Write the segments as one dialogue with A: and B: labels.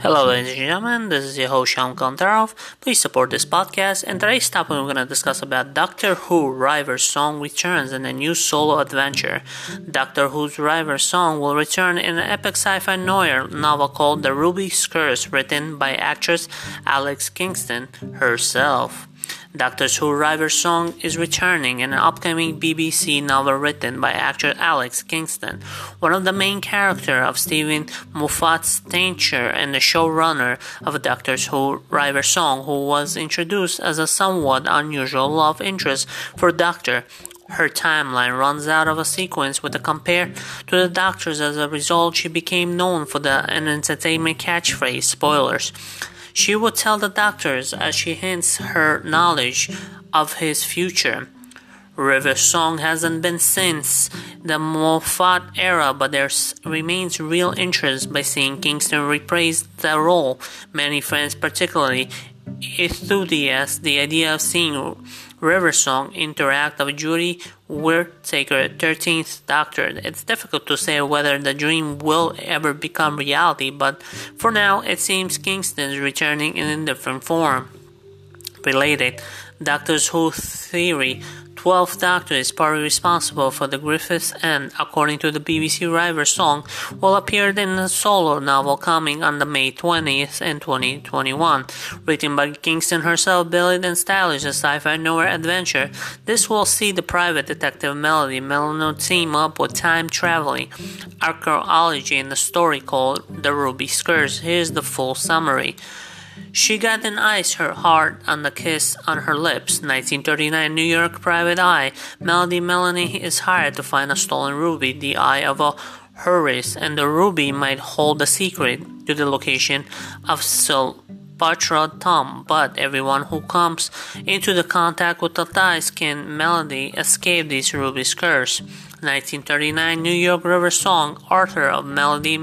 A: Hello, ladies and gentlemen. This is your host Sham Kantarov. Please support this podcast. And today's topic we're going to discuss about Doctor Who River Song returns in a new solo adventure. Doctor Who's River Song will return in an epic sci-fi noir novel called The Ruby's Curse, written by actress Alex Kingston herself. Doctor Who River Song is returning in an upcoming BBC novel written by actor Alex Kingston, one of the main characters of Steven Moffat's stature and the showrunner of Doctor Who River Song, who was introduced as a somewhat unusual love interest for Doctor her timeline runs out of a sequence with a compare to the Doctor's. As a result, she became known for the an entertainment catchphrase spoilers. She would tell the doctors as she hints her knowledge of his future. River Song hasn't been since the Moffat era, but there remains real interest by seeing Kingston reprise the role. Many fans, particularly enthusiasts, the idea of seeing River Song interact with Jodie Whittaker, 13th Doctor. It's difficult to say whether the dream will ever become reality, but for now it seems Kingston is returning in a different form. Related, Doctor's Who theory Twelfth Doctor is partly responsible for the Griffiths and, according to the BBC River song, will appear in a solo novel coming on the May 20th in 2021. Written by Kingston herself, billed and stylish as sci-fi noir adventure, this will see the private detective Melody Malone team up with time-traveling archaeology in a story called The Ruby Curse. Here's the full summary. She got an ice her heart on the kiss on her lips. 1939 New York Private Eye. Melody Melanie is hired to find a stolen ruby, the eye of a Horus, and the ruby might hold the secret to the location of Cleopatra Tom. But everyone who comes into the contact with the dice can Melody escape this ruby's curse. 1939 New York River song, author of Melody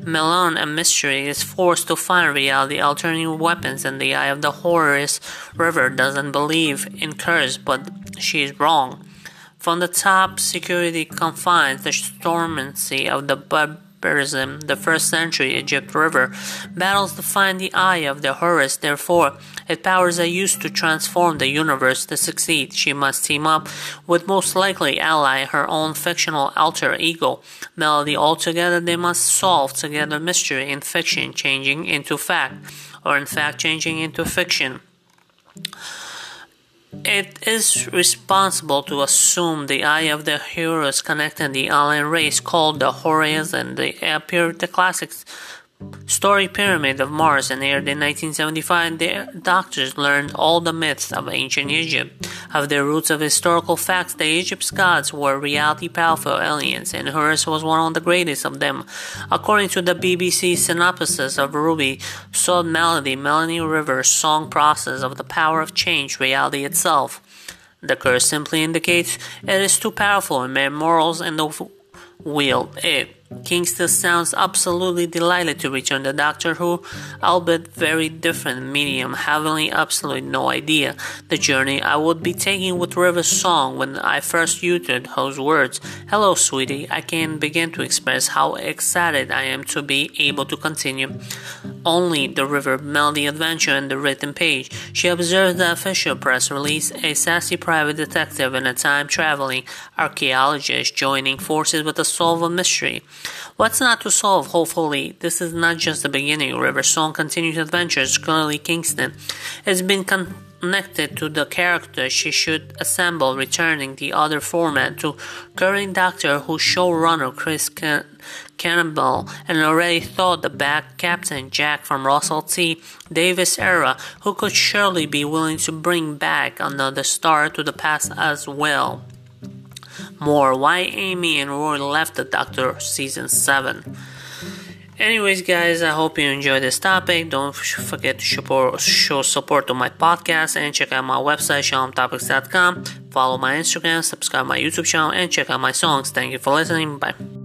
A: Malone and Mystery, is forced to find reality altering weapons in the eye of the Horus River doesn't believe in curse, but she is wrong. From the top security confines, the stormancy of the the first century Egypt River battles to find the eye of the Horus, therefore its powers are used to transform the universe to succeed. She must team up with most likely ally her own fictional alter ego, Melody. Altogether, they must solve together mystery in fiction changing into fact, or in fact changing into fiction. It is responsible to assume the eye of the heroes connecting the alien race called the Horians and they appear the classics Story Pyramid of Mars and aired in 1975, the doctors learned all the myths of ancient Egypt. Of their roots of historical facts, the Egypt's gods were reality powerful aliens, and Horus was one of the greatest of them. According to the BBC synopsis of Ruby, Soul Melody, Melanie River's song process of the power of change reality itself. The curse simply indicates it is too powerful and mere morals and the wield it. Kingston sounds absolutely delighted to return the Doctor Who, albeit very different medium, having absolutely no idea the journey I would be taking with River's song when I first uttered those words. Hello, sweetie. I can't begin to express how excited I am to be able to continue. Only the River Melody adventure and the written page. She observed the official press release, a sassy private detective and a time traveling archaeologist joining forces with a solve a mystery. What's not to solve, hopefully? This is not just the beginning. River Song continues adventures. Currently, Kingston has been connected to the character she should assemble, returning the other format to current Doctor Who showrunner Chris Can- Cannibal and already thought the back captain Jack from Russell T Davies era, who could surely be willing to bring back another star to the past as well more why Amy and Roy left the Doctor season 7. Anyways, guys, I hope you enjoyed this topic. Don't forget to show support to my podcast and check out my website, shalomtopics.com. Follow my Instagram, subscribe my YouTube channel, and check out my songs. Thank you for listening. Bye.